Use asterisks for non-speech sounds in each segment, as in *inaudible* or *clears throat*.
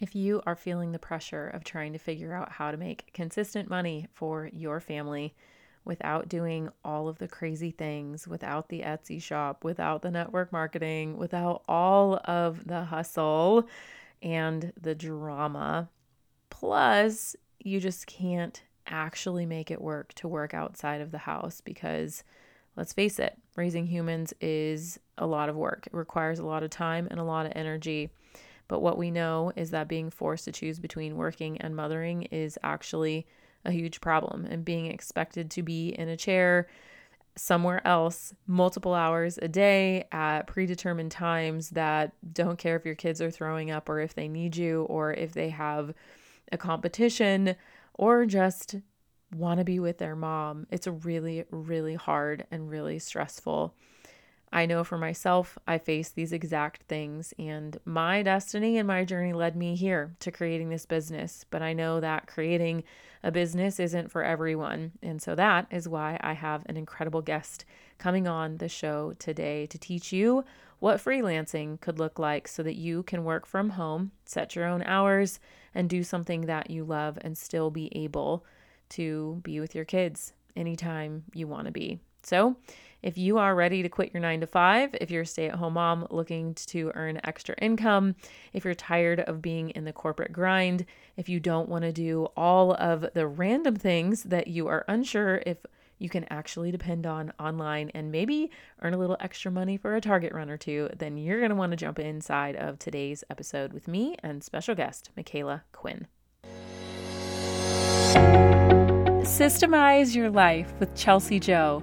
If you are feeling the pressure of trying to figure out how to make consistent money for your family without doing all of the crazy things, without the Etsy shop, without the network marketing, without all of the hustle and the drama, plus you just can't actually make it work to work outside of the house because let's face it, raising humans is a lot of work. It requires a lot of time and a lot of energy. But what we know is that being forced to choose between working and mothering is actually a huge problem. And being expected to be in a chair somewhere else multiple hours a day at predetermined times that don't care if your kids are throwing up or if they need you or if they have a competition or just want to be with their mom. It's really, really hard and really stressful. I know for myself, I face these exact things, and my destiny and my journey led me here to creating this business. But I know that creating a business isn't for everyone. And so that is why I have an incredible guest coming on the show today to teach you what freelancing could look like so that you can work from home, set your own hours, and do something that you love and still be able to be with your kids anytime you want to be. So, if you are ready to quit your nine to five, if you're a stay at home mom looking to earn extra income, if you're tired of being in the corporate grind, if you don't want to do all of the random things that you are unsure if you can actually depend on online and maybe earn a little extra money for a Target run or two, then you're going to want to jump inside of today's episode with me and special guest, Micala Quinn. Systemize Your Life with Chelsi Jo.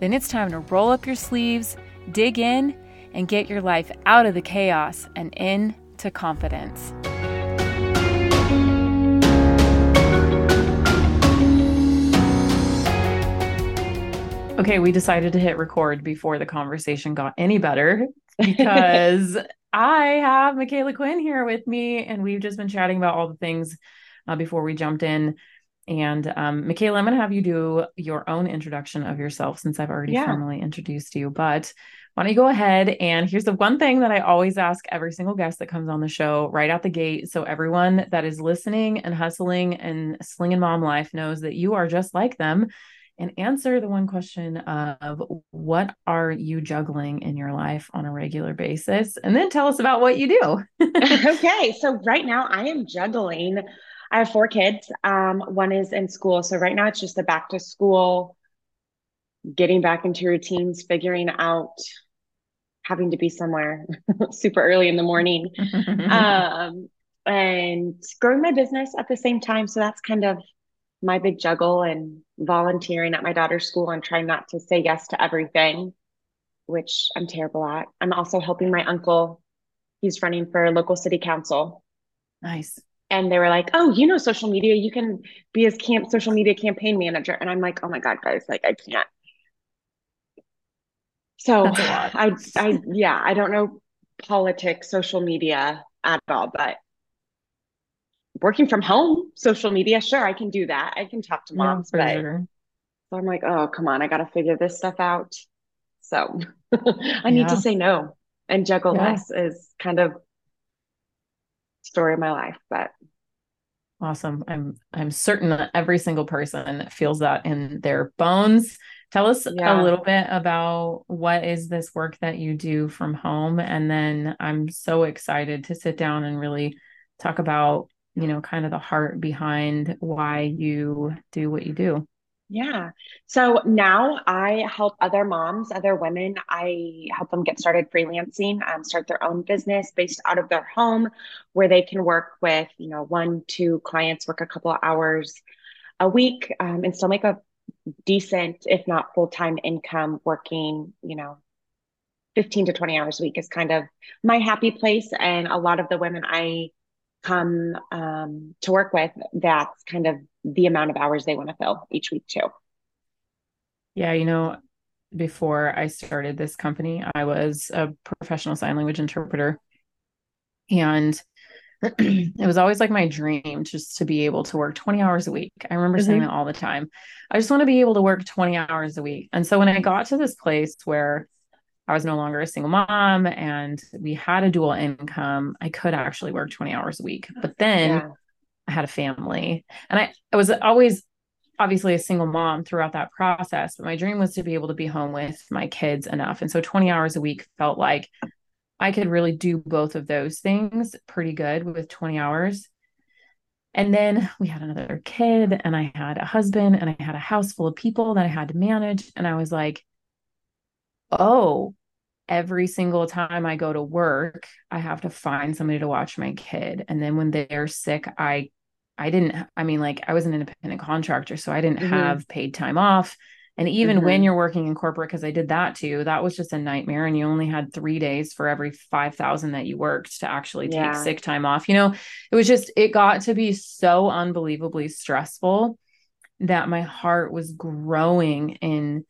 then it's time to roll up your sleeves, dig in, and get your life out of the chaos and into confidence. Okay, we decided to hit record before the conversation got any better *laughs* because I have Micala Quinn here with me, and we've just been chatting about all the things uh, before we jumped in. And um, Micala, I'm going to have you do your own introduction of yourself since I've already yeah. formally introduced you. But why don't you go ahead? And here's the one thing that I always ask every single guest that comes on the show right out the gate. So everyone that is listening and hustling and slinging mom life knows that you are just like them. And answer the one question of what are you juggling in your life on a regular basis? And then tell us about what you do. *laughs* okay. So right now I am juggling I have four kids. Um, one is in school. So right now it's just the back to school, getting back into routines, figuring out having to be somewhere *laughs* super early in the morning. *laughs* um, and growing my business at the same time. So that's kind of my big juggle and volunteering at my daughter's school and trying not to say yes to everything, which I'm terrible at. I'm also helping my uncle. He's running for local city council. Nice and they were like, "Oh, you know social media. You can be as camp social media campaign manager." And I'm like, "Oh my god, guys! Like, I can't." So I, I, yeah, I don't know politics, social media at all, but working from home, social media, sure, I can do that. I can talk to moms, yeah, but sure. so I'm like, oh, come on, I got to figure this stuff out. So *laughs* I need to say no and juggle yeah. less is kind of story of my life but awesome. I'm i'm certain that every single person feels that in their bones. Tell us yeah. a little bit about what is this work that you do from home? And then i'm so excited to sit down and really talk about you know kind of the heart behind why you do what you do yeah. So now I help other moms, other women. I help them get started freelancing, um, start their own business based out of their home where they can work with, you know, one, two clients, work a couple of hours a week um, and still make a decent, if not full time income working, you know, 15 to 20 hours a week is kind of my happy place. And a lot of the women I come um, to work with, that's kind of the amount of hours they want to fill each week too. Yeah, you know, before I started this company, I was a professional sign language interpreter. And *clears throat* it was always like my dream just to be able to work 20 hours a week. I remember mm-hmm. saying that all the time. I just want to be able to work 20 hours a week. And so when I got to this place where I was no longer a single mom and we had a dual income, I could actually work 20 hours a week. But then yeah. I had a family and I, I was always obviously a single mom throughout that process, but my dream was to be able to be home with my kids enough. And so 20 hours a week felt like I could really do both of those things pretty good with 20 hours. And then we had another kid, and I had a husband, and I had a house full of people that I had to manage. And I was like, oh, every single time I go to work, I have to find somebody to watch my kid. And then when they're sick, I I didn't I mean like I was an independent contractor, so I didn't mm-hmm. have paid time off. And even mm-hmm. when you're working in corporate, because I did that too, that was just a nightmare. And you only had three days for every 5,000 that you worked to actually take yeah. sick time off. You know, it was just, it got to be so unbelievably stressful that my heart was growing in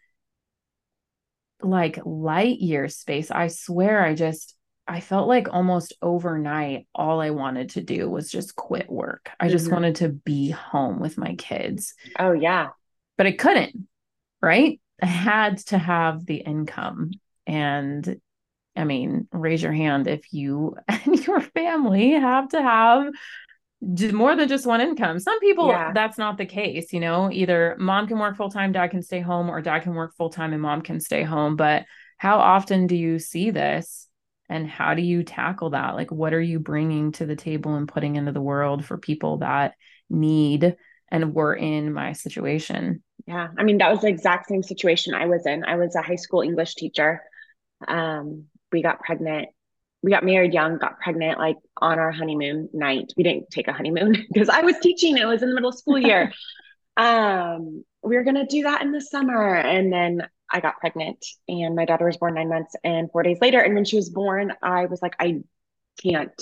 like light year space. I swear, I just, I felt like almost overnight, all I wanted to do was just quit work. I just mm-hmm. wanted to be home with my kids. Oh, yeah. But I couldn't right? I had to have the income. And I mean, raise your hand if you *laughs* and your family have to have more than just one income. Some people, yeah. that's not the case. You know, either mom can work full time, dad can stay home, or dad can work full time and mom can stay home. But how often do you see this? And how do you tackle that? Like, what are you bringing to the table and putting into the world for people that need and were in my situation? Yeah. I mean, that was the exact same situation I was in. I was a high school English teacher. Um, we got pregnant. We got married young, got pregnant like on our honeymoon night. We didn't take a honeymoon *laughs* because I was teaching. It was in the middle of school year. *laughs* um, we were going to do that in the summer. And then I got pregnant and my daughter was born nine months and four days later. And when she was born, I was like, I can't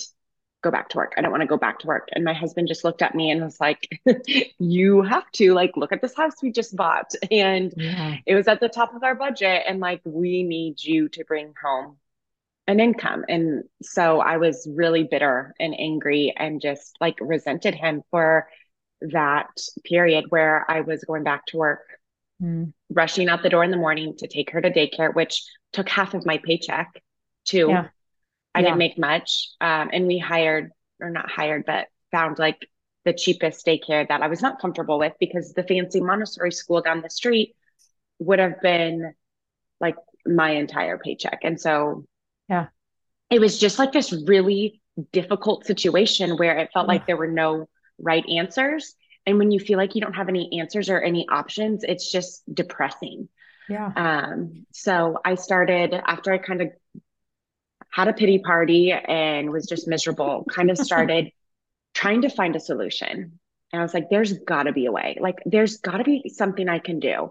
go back to work. I don't want to go back to work. And my husband just looked at me and was like, *laughs* you have to like look at this house we just bought. And yeah. it was at the top of our budget. And like, we need you to bring home an income. And so I was really bitter and angry and just like resented him for that period where I was going back to work, mm. rushing out the door in the morning to take her to daycare, which took half of my paycheck too. Yeah I yeah. didn't make much. Um, and we hired, or not hired, but found like the cheapest daycare that I was not comfortable with because the fancy Montessori school down the street would have been like my entire paycheck. And so, yeah, it was just like this really difficult situation where it felt yeah. like there were no right answers. And when you feel like you don't have any answers or any options, it's just depressing. Yeah. Um, so I started after I kind of had a pity party and was just miserable, kind of started *laughs* trying to find a solution. And I was like, there's got to be a way. Like, there's got to be something I can do.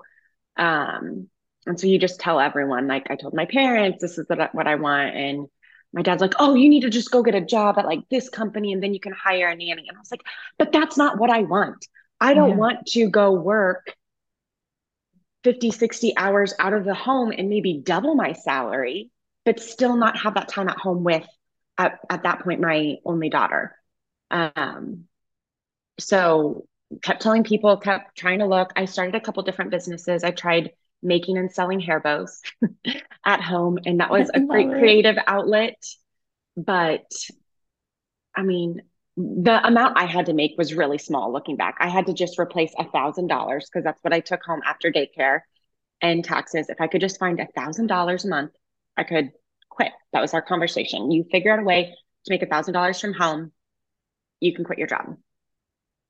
Um, and so you just tell everyone, like, I told my parents, this is what I want. And my dad's like, oh, you need to just go get a job at like this company and then you can hire a nanny. And I was like, but that's not what I want. I don't yeah. want to go work 50, 60 hours out of the home and maybe double my salary but still not have that time at home with at, at that point my only daughter um so kept telling people kept trying to look i started a couple different businesses i tried making and selling hair bows *laughs* at home and that was *laughs* a great it. creative outlet but i mean the amount i had to make was really small looking back i had to just replace a thousand dollars because that's what i took home after daycare and taxes if i could just find a thousand dollars a month I could quit. That was our conversation. You figure out a way to make a thousand dollars from home, you can quit your job.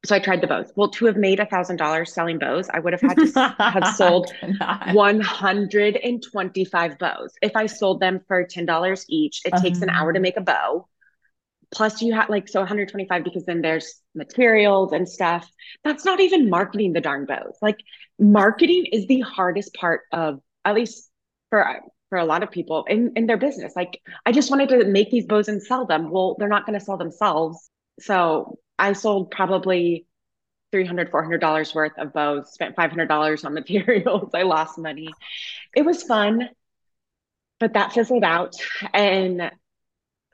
So I tried the bows. Well, to have made a thousand dollars selling bows, I would have had to *laughs* have sold *laughs* 125 bows. If I sold them for $10 each, it takes an hour to uh-huh. make a bow. Plus you have like, so 125 because then there's materials and stuff. That's not even marketing the darn bows. Like marketing is the hardest part of, at least for for a lot of people in, in their business. Like, I just wanted to make these bows and sell them. Well, they're not going to sell themselves. So I sold probably $300, $400 worth of bows, spent $500 on *laughs* materials. I lost money. It was fun, but that fizzled out. And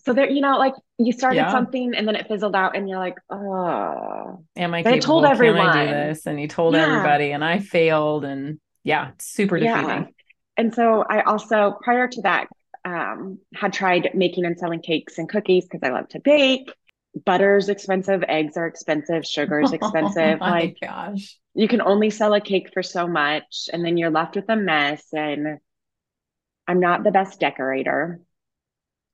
so there, you know, like you started Yeah. something and then it fizzled out and you're like, oh, Am I But I capable? told Can I do this? And you told Yeah. everybody, and I failed. And yeah, super yeah. defeating. And so I also, prior to that, um, had tried making and selling cakes and cookies because I love to bake. Butter's expensive, eggs are expensive, sugar's *laughs* expensive. Oh my like gosh. you can only sell a cake for so much, and then you're left with a mess. And I'm not the best decorator.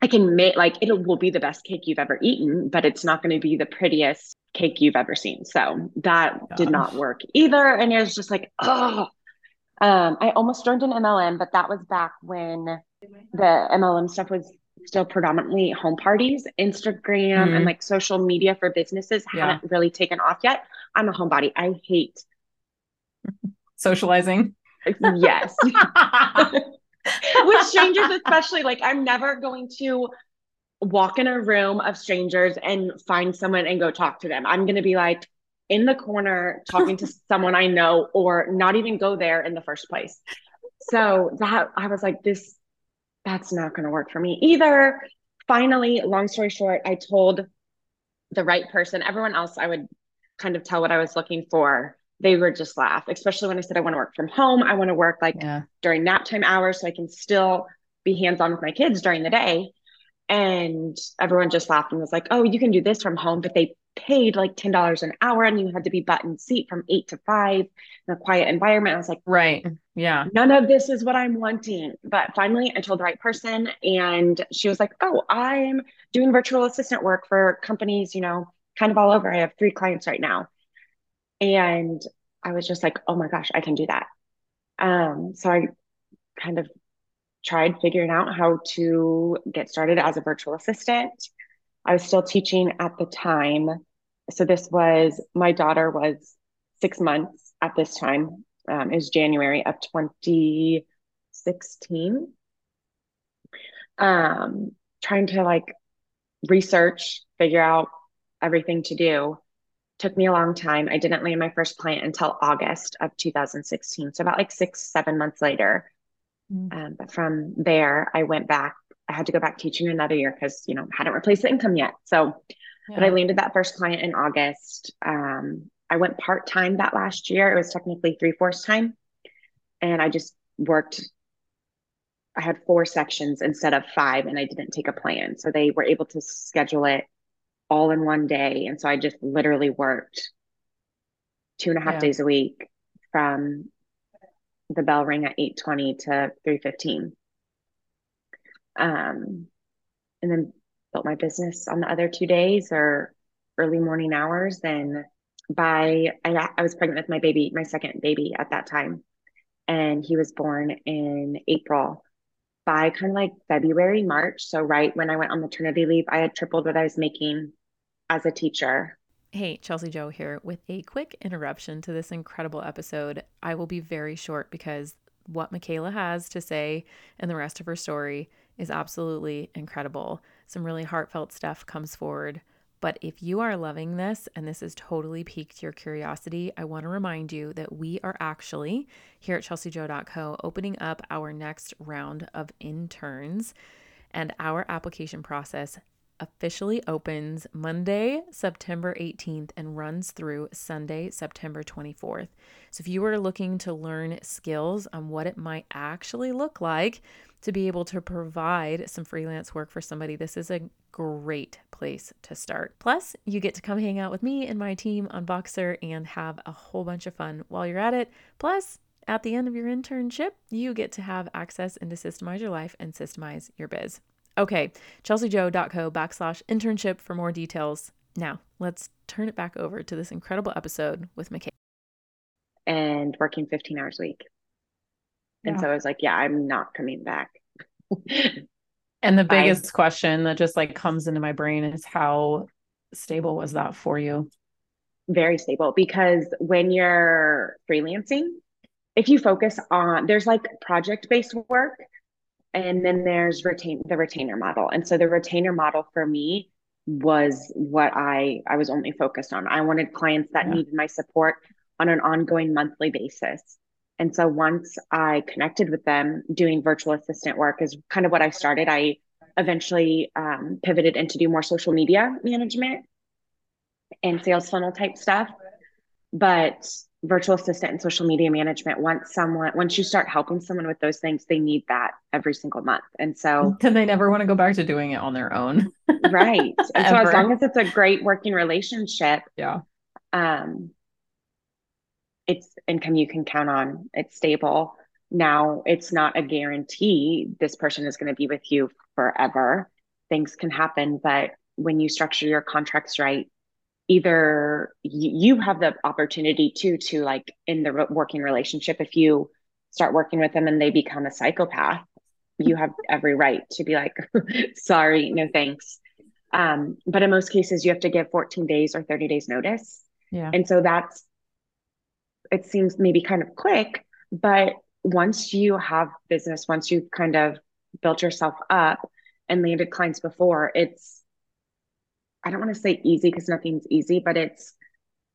I can make like it will be the best cake you've ever eaten, but it's not going to be the prettiest cake you've ever seen. So that did not work either. And it was just like, oh, um, I almost joined an MLM, but that was back when the MLM stuff was still predominantly home parties. Instagram Mhm. and like social media for businesses Yeah. hadn't really taken off yet. I'm a homebody. I hate, *laughs* Socializing. yes, *laughs* with strangers, especially. Like, I'm never going to walk in a room of strangers and find someone and go talk to them. I'm going to be like in the corner talking to *laughs* someone I know or not even go there in the first place. So that I was like, this, that's not going to work for me either. Finally, long story short, I told the right person, everyone else, I would kind of tell what I was looking for. They would just laugh, especially when I said I want to work from home. I want to work like Yeah. during nap time hours so I can still be hands on with my kids during the day. And everyone just laughed and was like, oh, you can do this from home. But they paid like $10 an hour and you had to be button seat from eight to five in a quiet environment. I was like, Right. Yeah. none of this is what I'm wanting. But finally, I told the right person, and she was like, oh, I'm doing virtual assistant work for companies, you know, kind of all over. I have three clients right now. And I was just like, oh my gosh, I can do that. Um, so I kind of tried figuring out how to get started as a virtual assistant. I was still teaching at the time. So this was my daughter was six months at this time. Um, it was January of 2016. Um, trying to like research, figure out everything to do. Took me a long time. I didn't land my first client until August of 2016. So about like six, seven months later. Mm. Um, but from there, I went back. I had to go back teaching another year because, you know, hadn't replaced the income yet. So, but I landed that first client in August. Um, I went part time that last year. It was technically three fourths time. And I just worked. I had four sections instead of five, and I didn't take a plan. So they were able to schedule it all in one day. And so I just literally worked two and a half Yeah. days a week from the bell rang at 8:20 to 3:15. Um, and then built my business on the other two days or early morning hours. Then by I, I was pregnant with my baby, my second baby at that time, and he was born in April. By kind of like February, March, so right when I went on maternity leave, I had tripled what I was making as a teacher. Hey, Chelsi Jo here with a quick interruption to this incredible episode. I will be very short because what Micala has to say and the rest of her story is absolutely incredible. Some really heartfelt stuff comes forward. But if you are loving this and this has totally piqued your curiosity, I want to remind you that we are actually here at chelsijo.co opening up our next round of interns and our application process officially opens Monday, September 18th and runs through Sunday, September 24th. So if you are looking to learn skills on what it might actually look like to be able to provide some freelance work for somebody, this is a great place to start. Plus, you get to come hang out with me and my team on Voxer and have a whole bunch of fun while you're at it. Plus, at the end of your internship, you get to have access into Systemize Your Life and Systemize Your Biz. Okay, chelsijo.co backslash internship for more details. Now, let's turn it back over to this incredible episode with McKay. and working 15 hours a week. And so I was like, yeah, I'm not coming back. *laughs* And the Bye. biggest question that just like comes into my brain is how stable was that for you? Very stable because when you're freelancing, if you focus on, there's like project based work and then there's retain the retainer model. And so the retainer model for me was what I I was only focused on. I wanted clients that yeah. needed my support on an ongoing monthly basis. And so once I connected with them, doing virtual assistant work is kind of what I started. I eventually um, pivoted into do more social media management and sales funnel type stuff. But virtual assistant and social media management once someone once you start helping someone with those things they need that every single month. And so *laughs* then they never want to go back to doing it on their own. *laughs* Right. And so as long as it's a great working relationship yeah. um it's income you can count on. It's stable. Now it's not a guarantee this person is going to be with you forever. Things can happen but when you structure your contracts right either you have the opportunity to to like in the working relationship if you start working with them and they become a psychopath you have every right to be like *laughs* sorry no thanks. Um, but in most cases you have to give 14 days or 30 days notice. Yeah. And so that's it seems maybe kind of quick but once you have business once you've kind of built yourself up and landed clients before it's I don't want to say easy because nothing's easy, but it's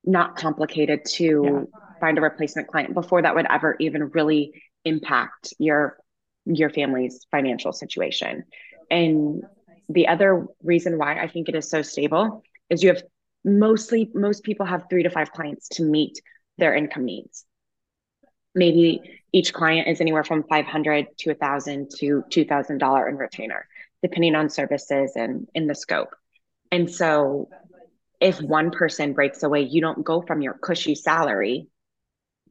not complicated to yeah. find a replacement client before that would ever even really impact your your family's financial situation. And the other reason why I think it is so stable is you have mostly most people have 3 to 5 clients to meet their income needs. Maybe each client is anywhere from 500 to 1000 to $2000 in retainer depending on services and in the scope. And so if one person breaks away, you don't go from your cushy salary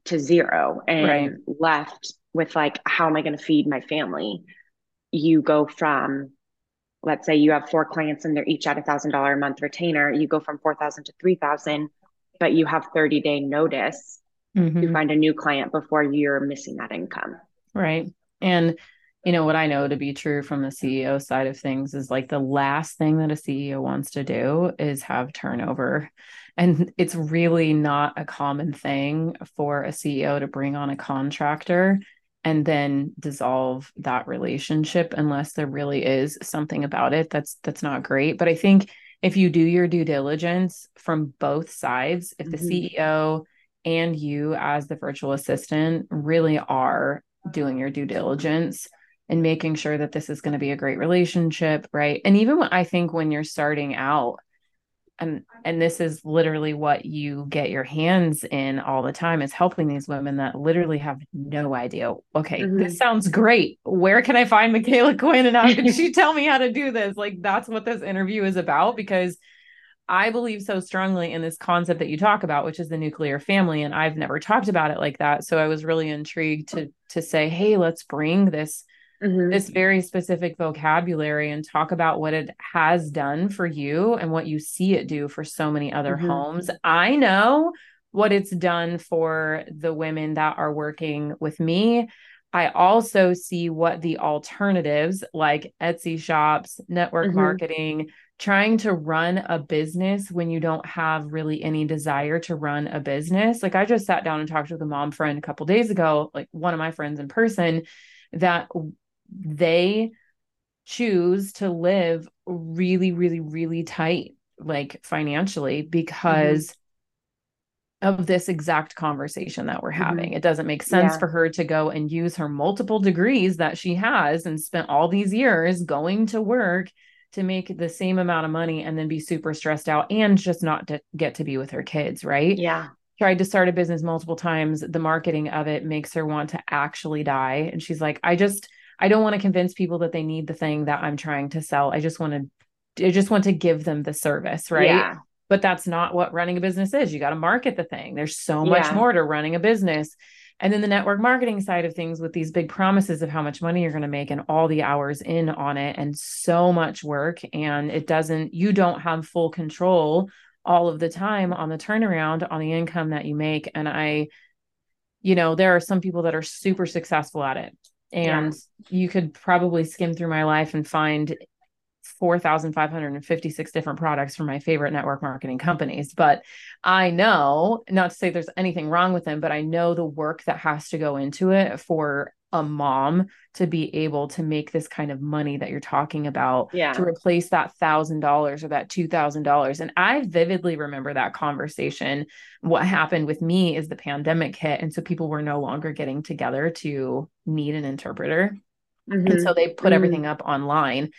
to zero and right. left with like, how am I going to feed my family? You go from, let's say you have four clients and they're each at a thousand dollar a month retainer. You go from 4,000 to 3,000, but you have 30 day notice mm-hmm. to find a new client before you're missing that income. Right. And you know what I know to be true from the CEO side of things is like the last thing that a CEO wants to do is have turnover. And it's really not a common thing for a CEO to bring on a contractor and then dissolve that relationship unless there really is something about it that's that's not great. But I think if you do your due diligence from both sides, if the mm-hmm. CEO and you as the virtual assistant really are doing your due diligence, and making sure that this is going to be a great relationship right and even when i think when you're starting out and and this is literally what you get your hands in all the time is helping these women that literally have no idea okay mm-hmm. this sounds great where can i find micala quinn and how can she *laughs* tell me how to do this like that's what this interview is about because I believe so strongly in this concept that you talk about, which is the nuclear family, and I've never talked about it like that. So I was really intrigued to to say, hey, let's bring this mm-hmm. this very specific vocabulary and talk about what it has done for you and what you see it do for so many other mm-hmm. homes. I know what it's done for the women that are working with me. I also see what the alternatives like Etsy shops, network mm-hmm. marketing, trying to run a business when you don't have really any desire to run a business. Like I just sat down and talked with a mom friend a couple days ago, like one of my friends in person that they choose to live really really really tight like financially because mm-hmm. of this exact conversation that we're having. Mm-hmm. It doesn't make sense yeah. for her to go and use her multiple degrees that she has and spent all these years going to work to make the same amount of money and then be super stressed out and just not to get to be with her kids, right? Yeah. Tried to start a business multiple times. The marketing of it makes her want to actually die. And she's like, I just, I don't want to convince people that they need the thing that I'm trying to sell. I just want to I just want to give them the service, right? Yeah. But that's not what running a business is. You got to market the thing. There's so much yeah. more to running a business. And then the network marketing side of things with these big promises of how much money you're going to make and all the hours in on it and so much work. And it doesn't, you don't have full control all of the time on the turnaround on the income that you make. And I, you know, there are some people that are super successful at it and yeah. you could probably skim through my life and find 4,556 different products from my favorite network marketing companies. But I know, not to say there's anything wrong with them, but I know the work that has to go into it for a mom to be able to make this kind of money that you're talking about Yeah. to replace that thousand dollars or that two thousand dollars. And I vividly remember that conversation. What happened with me is the pandemic hit. And so people were no longer getting together to need an interpreter. And Mhm. so they put Mhm. everything up online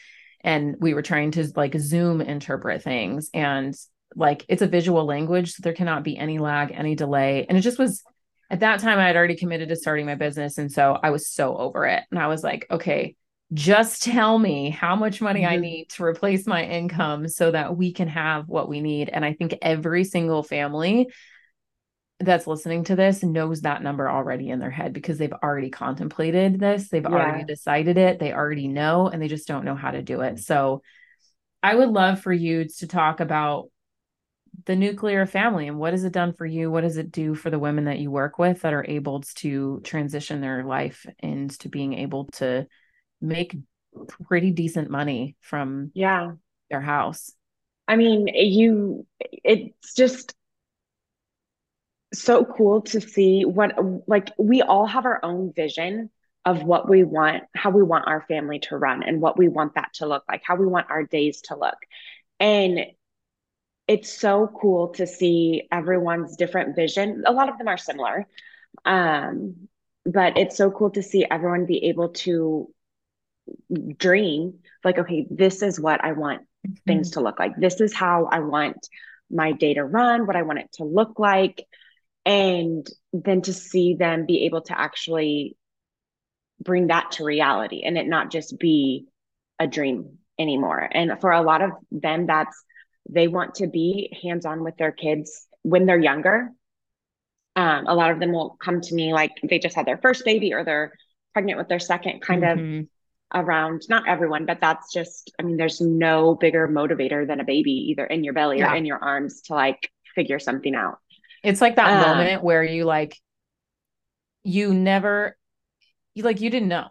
and we were trying to like Zoom interpret things. And like it's a visual language, so there cannot be any lag, any delay. And it just was at that time I had already committed to starting my business. And so I was so over it. And I was like, okay, just *laughs* tell me how much money I Mhm. need to replace my income so that we can have what we need. And I think every single family that's listening to this knows that number already in their head because they've already contemplated this, they've already decided it, they already know, and they just don't know how to do it. So I would love for you to talk about the nuclear family and what has it done for you? What does it do for the women that you work with that are able to transition their life into being able to make pretty decent money from Yeah. their house? I mean, you, it's just so cool to see what, like, we all have our own vision of what we want, how we want our family to run, and what we want that to look like, how we want our days to look. And it's so cool to see everyone's different vision. A lot of them are similar. Um, but it's so cool to see everyone be able to dream like, okay, this is what I want things to look like. This is how I want my day to run, what I want it to look like. And then to see them be able to actually bring that to reality and it not just be a dream anymore. And for a lot of them, that's they want to be hands on with their kids when they're younger. Um, a lot of them will come to me like they just had their first baby or they're pregnant with their second, kind of Mhm. around not everyone, but that's just, I mean, there's no bigger motivator than a baby either in your belly Yeah. or in your arms to like figure something out. It's like that Um, moment where you like, you never, you like, you didn't know,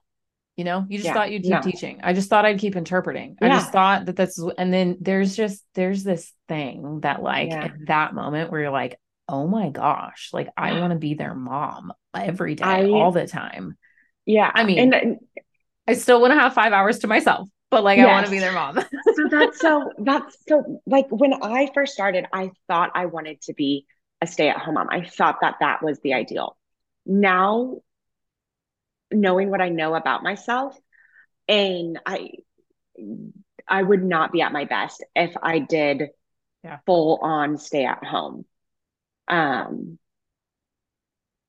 you know, you just Yeah, thought you'd keep no. teaching. I just thought I'd keep interpreting. I just thought that that's, and then there's just, there's this thing that like Yeah. at that moment where you're like, oh my gosh, like I want to be their mom every day, I- all the time. Yeah. I mean, and uh, I still want to have five hours to myself, but like I want to be their mom. *laughs* so that's so that's so like when I first started, I thought I wanted to be a stay-at-home mom. I thought that that was the ideal. Now, knowing what I know about myself, and I, I would not be at my best if I did Yeah. full on stay at home. Um,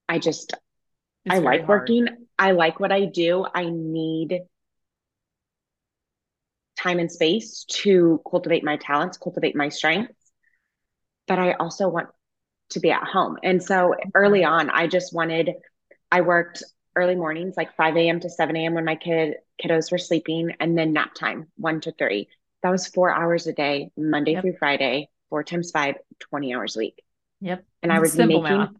I just It's I like hard. working. I like what I do. I need time and space to cultivate my talents, cultivate my strengths. But I also want to be at home. And so early on, I just wanted, I worked early mornings, like 5 a.m. to 7 a.m. when my kid kiddos were sleeping, and then nap time, one to three. That was four hours a day, Monday Yep. through Friday, four times five, 20 hours a week. Yep. And I was simple making math.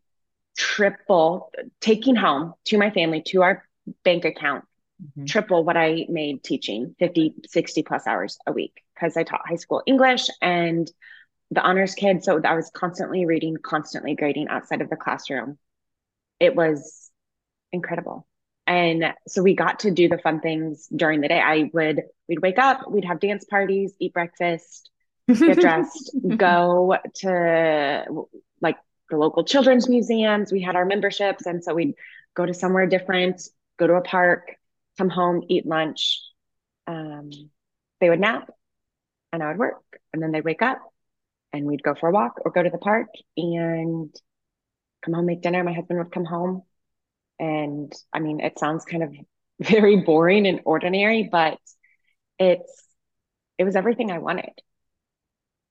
triple, taking home to my family, to our bank account, Mhm. triple what I made teaching 50, 60 plus hours a week because I taught high school English and the honors kids. So I was constantly reading, constantly grading outside of the classroom. It was incredible. And so we got to do the fun things during the day. I would, we'd wake up, we'd have dance parties, eat breakfast, get dressed, *laughs* go to like the local children's museums. We had our memberships. And so we'd go to somewhere different, go to a park, come home, eat lunch. Um, they would nap and I would work. And then they'd wake up and we'd go for a walk or go to the park and come home, make dinner. My husband would come home. And I mean, it sounds kind of *laughs* very boring and ordinary, but it's, it was everything I wanted.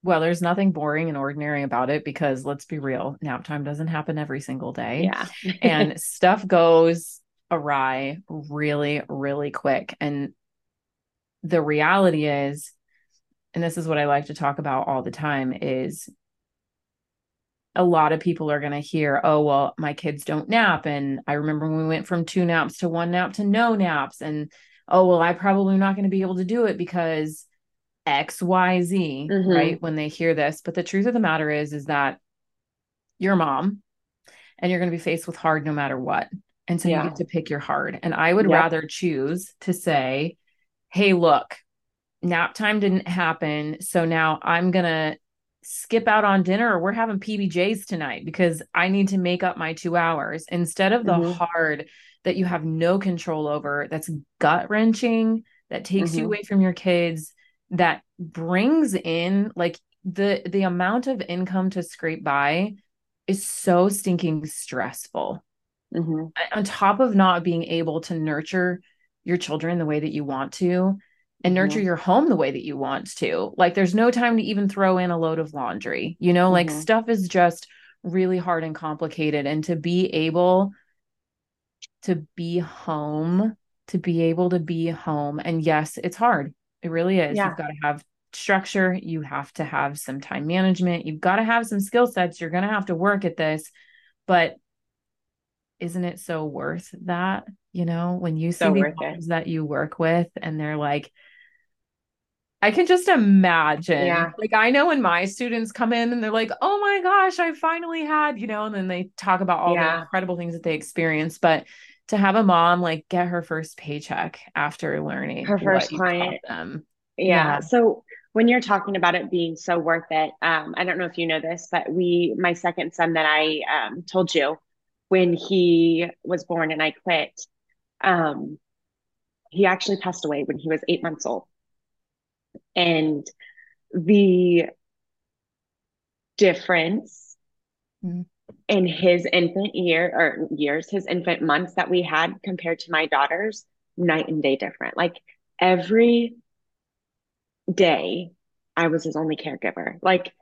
Well, there's nothing boring and ordinary about it because let's be real, nap time doesn't happen every single day. Yeah. *laughs* and stuff goes awry really, really quick. And the reality is, and this is what I like to talk about all the time, is a lot of people are going to hear, oh, well, my kids don't nap. And I remember when we went from two naps to one nap to no naps. And oh, well, I probably not going to be able to do it because XYZ, Mhm. right? When they hear this. But the truth of the matter is, is that you're mom and you're going to be faced with hard no matter what. And so Yeah. you get to pick your hard. And I would Yep. rather choose to say, hey, look, nap time didn't happen. So now I'm going to skip out on dinner or we're having PBJs tonight because I need to make up my two hours instead of the Mhm. hard that you have no control over, that's gut wrenching, that takes you Mhm. away from your kids, that brings in like the the amount of income to scrape by is so stinking stressful Mhm. on top of not being able to nurture your children the way that you want to and nurture Mhm. your home the way that you want to. Like there's no time to even throw in a load of laundry. You know, like Mhm. stuff is just really hard and complicated and to be able to be home, to be able to be home and yes, it's hard. It really is. Yeah. You've got to have structure, you have to have some time management, you've got to have some skill sets. You're going to have to work at this, but isn't it so worth that? You know, when you see So it. moms that you work with and they're like, I can just imagine. Yeah. Like, I know when my students come in and they're like, oh my gosh, I finally had, you know, and then they talk about all the incredible things that they experienced. But to have a mom like get her first paycheck after learning Her first client. them. Yeah. Yeah. So when you're talking about it being so worth it, um, I don't know if you know this, but we, my second son that I um, told you when he was born and I quit, um, he actually passed away when he was eight months old. And the difference Mhm. in his infant year or years, his infant months that we had compared to my daughter's, night and day different. Like every day, I was his only caregiver. Like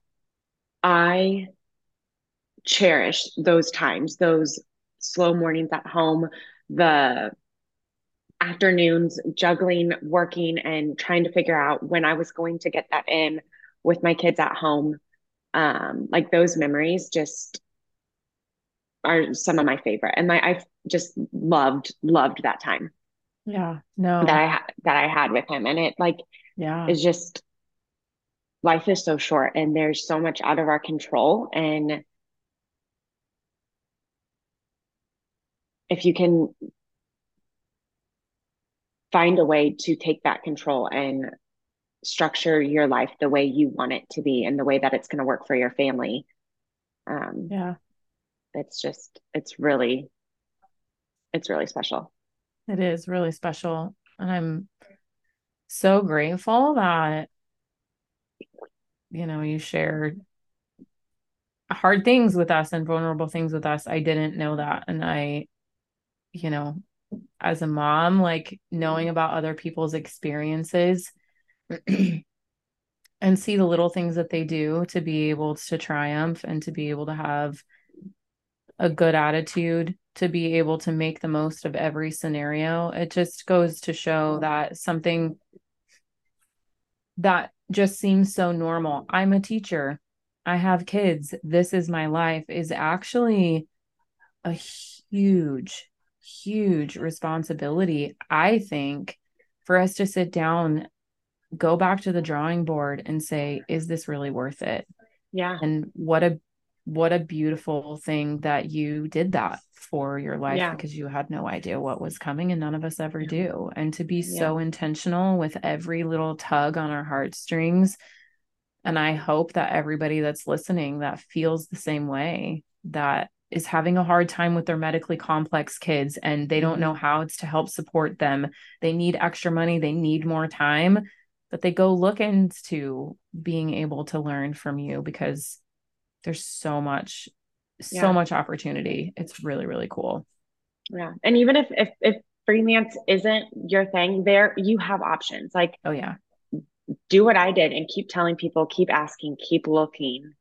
I cherish those times, those slow mornings at home, the afternoons juggling, working, and trying to figure out when I was going to get that in with my kids at home. Um, like those memories just are some of my favorite, and my I've just loved loved that time Yeah. No. that I had that I had with him, and it like yeah. is just life is so short, and there's so much out of our control, and if you can find a way to take that control and structure your life the way you want it to be and the way that it's going to work for your family um Yeah. it's just it's really it's really special It is really special. And I'm so grateful that, you know, you shared hard things with us and vulnerable things with us. I didn't know that. And I, you know, as a mom, like knowing about other people's experiences *clears throat* and see the little things that they do to be able to triumph and to be able to have a good attitude, to be able to make the most of every scenario. It just goes to show that something that just seems so normal. I'm a teacher. I have kids. This is my life is actually a huge, huge responsibility, I think, for us to sit down, go back to the drawing board and say, is this really worth it? yeah And what a what a beautiful thing that you did that for your life Yeah. because you had no idea what was coming and none of us ever do. And to be so intentional with every little tug on our heartstrings. And I hope that everybody that's listening that feels the same way that is having a hard time with their medically complex kids and they don't mm-hmm. know how it's to help support them. They need extra money, they need more time, that they go look into being able to learn from you because there's so much so Yeah. much opportunity. It's really really cool. yeah and even if if if freelance isn't your thing there you have options like Oh yeah. do what I did and keep telling people, keep asking, keep looking.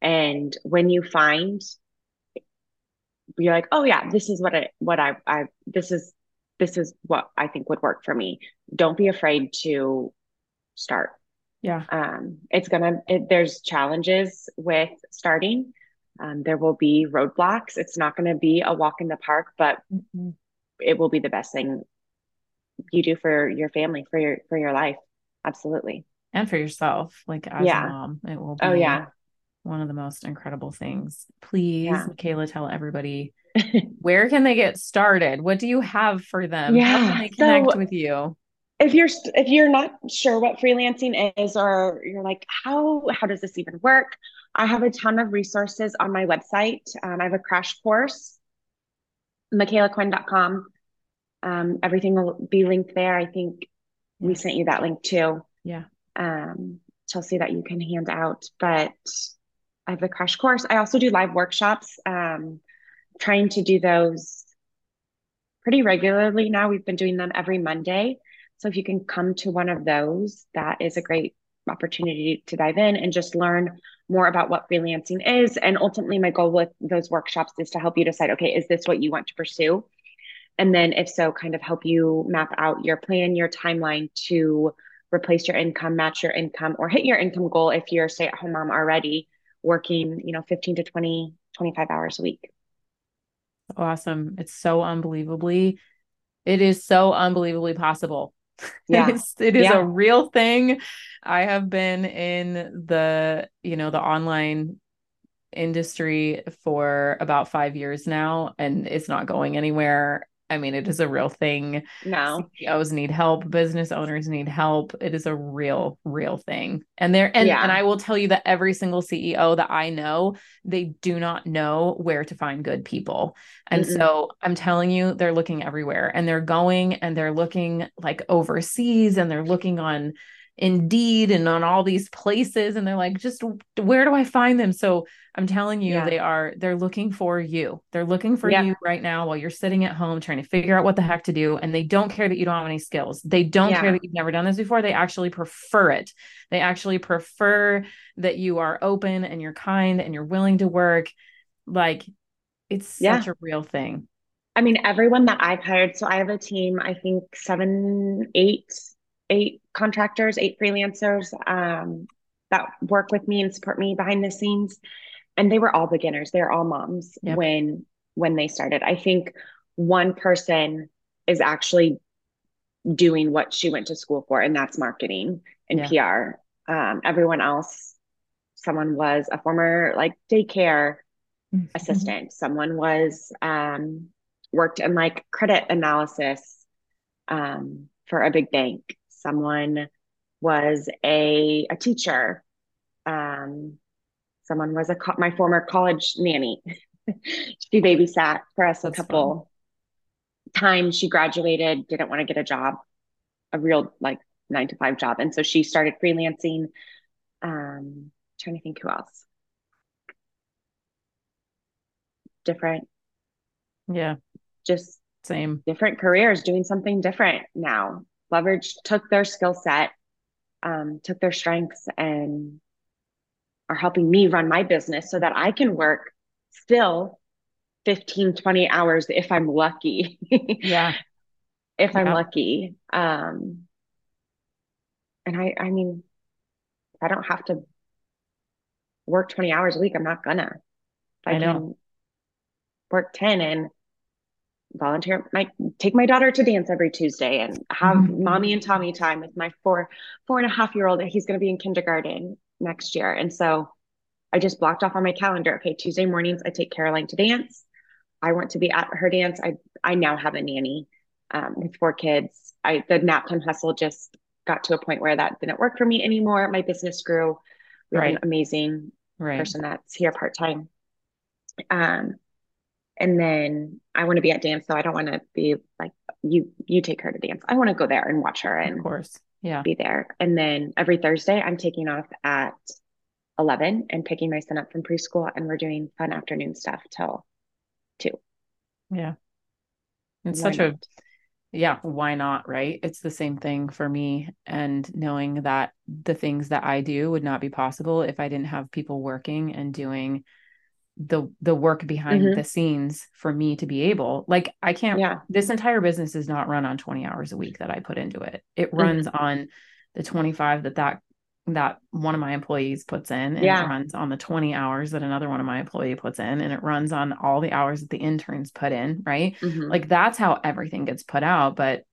And when you find you're like, oh yeah, this is what I what I I this is this is what I think would work for me. Don't be afraid to start. Yeah. Um, it's gonna it, there's challenges with starting. Um, there will be roadblocks. It's not gonna be a walk in the park, but Mhm. it will be the best thing you do for your family, for your for your life. Absolutely. And for yourself, like as Yeah. a mom, it will be Oh yeah. One of the most incredible things. Please, yeah. Micala, tell everybody *laughs* where can they get started? What do you have for them? Yeah. How can they connect so, with you? If you're if you're not sure what freelancing is or you're like how how does this even work? I have a ton of resources on my website. Um, I have a crash course, micalaquinn.com. Um, everything will be linked there. I think we sent you that link too. Yeah. Um, Chelsi, that you can hand out. But I have a crash course. I also do live workshops. Um, trying to do those pretty regularly now. We've been doing them every Monday. So if you can come to one of those, that is a great opportunity to dive in and just learn more about what freelancing is. And ultimately, my goal with those workshops is to help you decide okay, is this what you want to pursue? And then, if so, kind of help you map out your plan, your timeline to replace your income, match your income, or hit your income goal if you're a stay at home mom already working, you know, 15 to 20, 25 hours a week. Awesome. It's so unbelievably, it is so unbelievably possible. *laughs* Yeah. it's, it is yeah. a real thing. I have been in the, you know, the online industry for about five years now, and it's not going anywhere. I mean, it is a real thing. No. CEOs need help, business owners need help. It is a real, real thing. And there and, yeah. and I will tell you that every single CEO that I know, they do not know where to find good people. And Mm-mm. so I'm telling you, they're looking everywhere and they're going and they're looking like overseas and they're looking on Indeed and on all these places. And they're like, just where do I find them? So I'm telling you, yeah. they are, they're looking for you. They're looking for yeah. you right now while you're sitting at home trying to figure out what the heck to do. And they don't care that you don't have any skills. They don't yeah. care that you've never done this before. They actually prefer it. They actually prefer that you are open and you're kind and you're willing to work. Like it's such a real thing. I mean, everyone that I've hired, so I have a team, I think seven, eight eight contractors, eight freelancers um, that work with me and support me behind the scenes, and they were all beginners. They're all moms yep. when when they started. I think one person is actually doing what she went to school for, and that's marketing and yeah. PR. Um, everyone else, someone was a former like daycare mm-hmm. assistant. Someone was um, worked in like credit analysis um, for a big bank someone was a, a teacher um, someone was a co- my former college nanny. *laughs* She babysat for us That's a couple fun. times. She graduated didn't want to get a job a real like nine to five job. And so she started freelancing. Um trying to think who else. Different. Yeah. Just same. different careers doing something different now. Leveraged, took their skill set, um, took their strengths, and are helping me run my business so that I can work still 15, 20 hours if I'm lucky. *laughs* yeah. If I'm lucky. Um, and I, I mean, I don't have to work 20 hours a week. I'm not gonna. I, I know. work 10 and volunteer my take my daughter to dance every tuesday and have mm-hmm. mommy and tommy time with my four four and a half year old he's going to be in kindergarten next year. And so i just blocked off on my calendar. Okay tuesday mornings i take caroline to dance. I want to be at her dance. I i now have a nanny um, with four kids. I the nap time hustle just got to a point where that didn't work for me anymore. My business grew. We right. an amazing right. person that's here part-time. Um and then I want to be at dance, so I don't want to be like you. You take her to dance. I want to go there and watch her, and of course, yeah, be there. And then every Thursday, I'm taking off at eleven and picking my son up from preschool, and we're doing fun afternoon stuff till two. Yeah, it's why such not? a yeah. Why not? Right? It's the same thing for me, and knowing that the things that I do would not be possible if I didn't have people working and doing the the work behind mm-hmm. the scenes for me to be able like i can't yeah this entire business is not run on 20 hours a week that i put into it it mm-hmm. runs on the 25 that that that one of my employees puts in and yeah. it runs on the 20 hours that another one of my employee puts in and it runs on all the hours that the interns put in right mm-hmm. like that's how everything gets put out but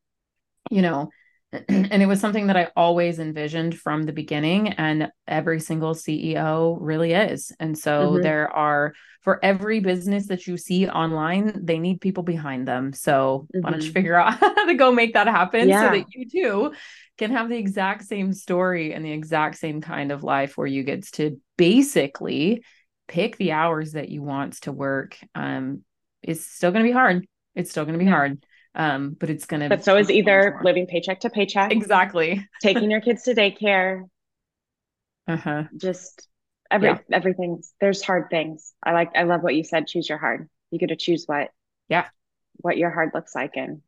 you know *clears throat* and it was something that I always envisioned from the beginning, and every single CEO really is. And so mm-hmm. there are, for every business that you see online, they need people behind them. So mm-hmm. why don't you mm-hmm. figure *laughs* out how to go make that happen yeah. so that you too can have the exact same story and the exact same kind of life where you get to basically pick the hours that you want to work. Um, it's still going to be hard. It's still going to be hard um, but it's gonna. But so is either living paycheck to paycheck. Exactly. taking your kids to daycare. Uh huh. Just every yeah. everything. There's hard things. I like. I love what you said. Choose your hard. You get to choose what. Yeah. What your hard looks like, and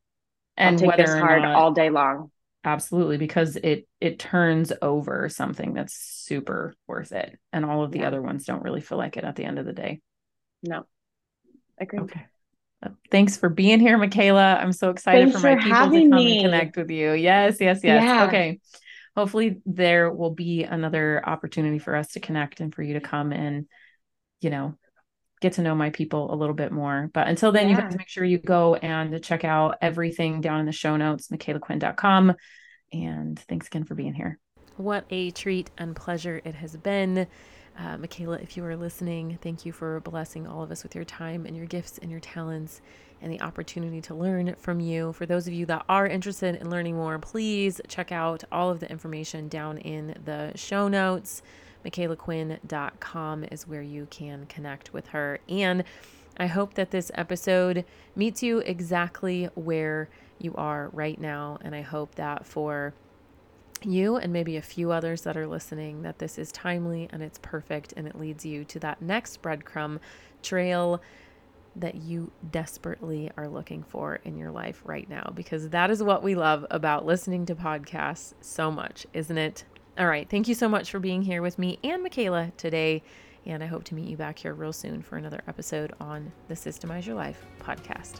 and I'll take this hard not, all day long. Absolutely, because it it turns over something that's super worth it, and all of the yeah. other ones don't really feel like it at the end of the day. No. Agree. Okay. Thanks for being here, Micala. I'm so excited Thanks for my for people to come me. and connect with you. Yes, yes, yes. Yeah. Okay. Hopefully there will be another opportunity for us to connect and for you to come and, you know, get to know my people a little bit more. But until then, yeah. you guys make sure you go and check out everything down in the show notes, micalaquinn.com. And thanks again for being here. What a treat and pleasure it has been. Uh, Micala, if you are listening, thank you for blessing all of us with your time and your gifts and your talents and the opportunity to learn from you. For those of you that are interested in learning more, please check out all of the information down in the show notes. MicalaQuinn.com is where you can connect with her. And I hope that this episode meets you exactly where you are right now. And I hope that for you and maybe a few others that are listening that this is timely and it's perfect and it leads you to that next breadcrumb trail that you desperately are looking for in your life right now because that is what we love about listening to podcasts so much, isn't it? All right. Thank you so much for being here with me and Micala today. And I hope to meet you back here real soon for another episode on the Systemize Your Life podcast.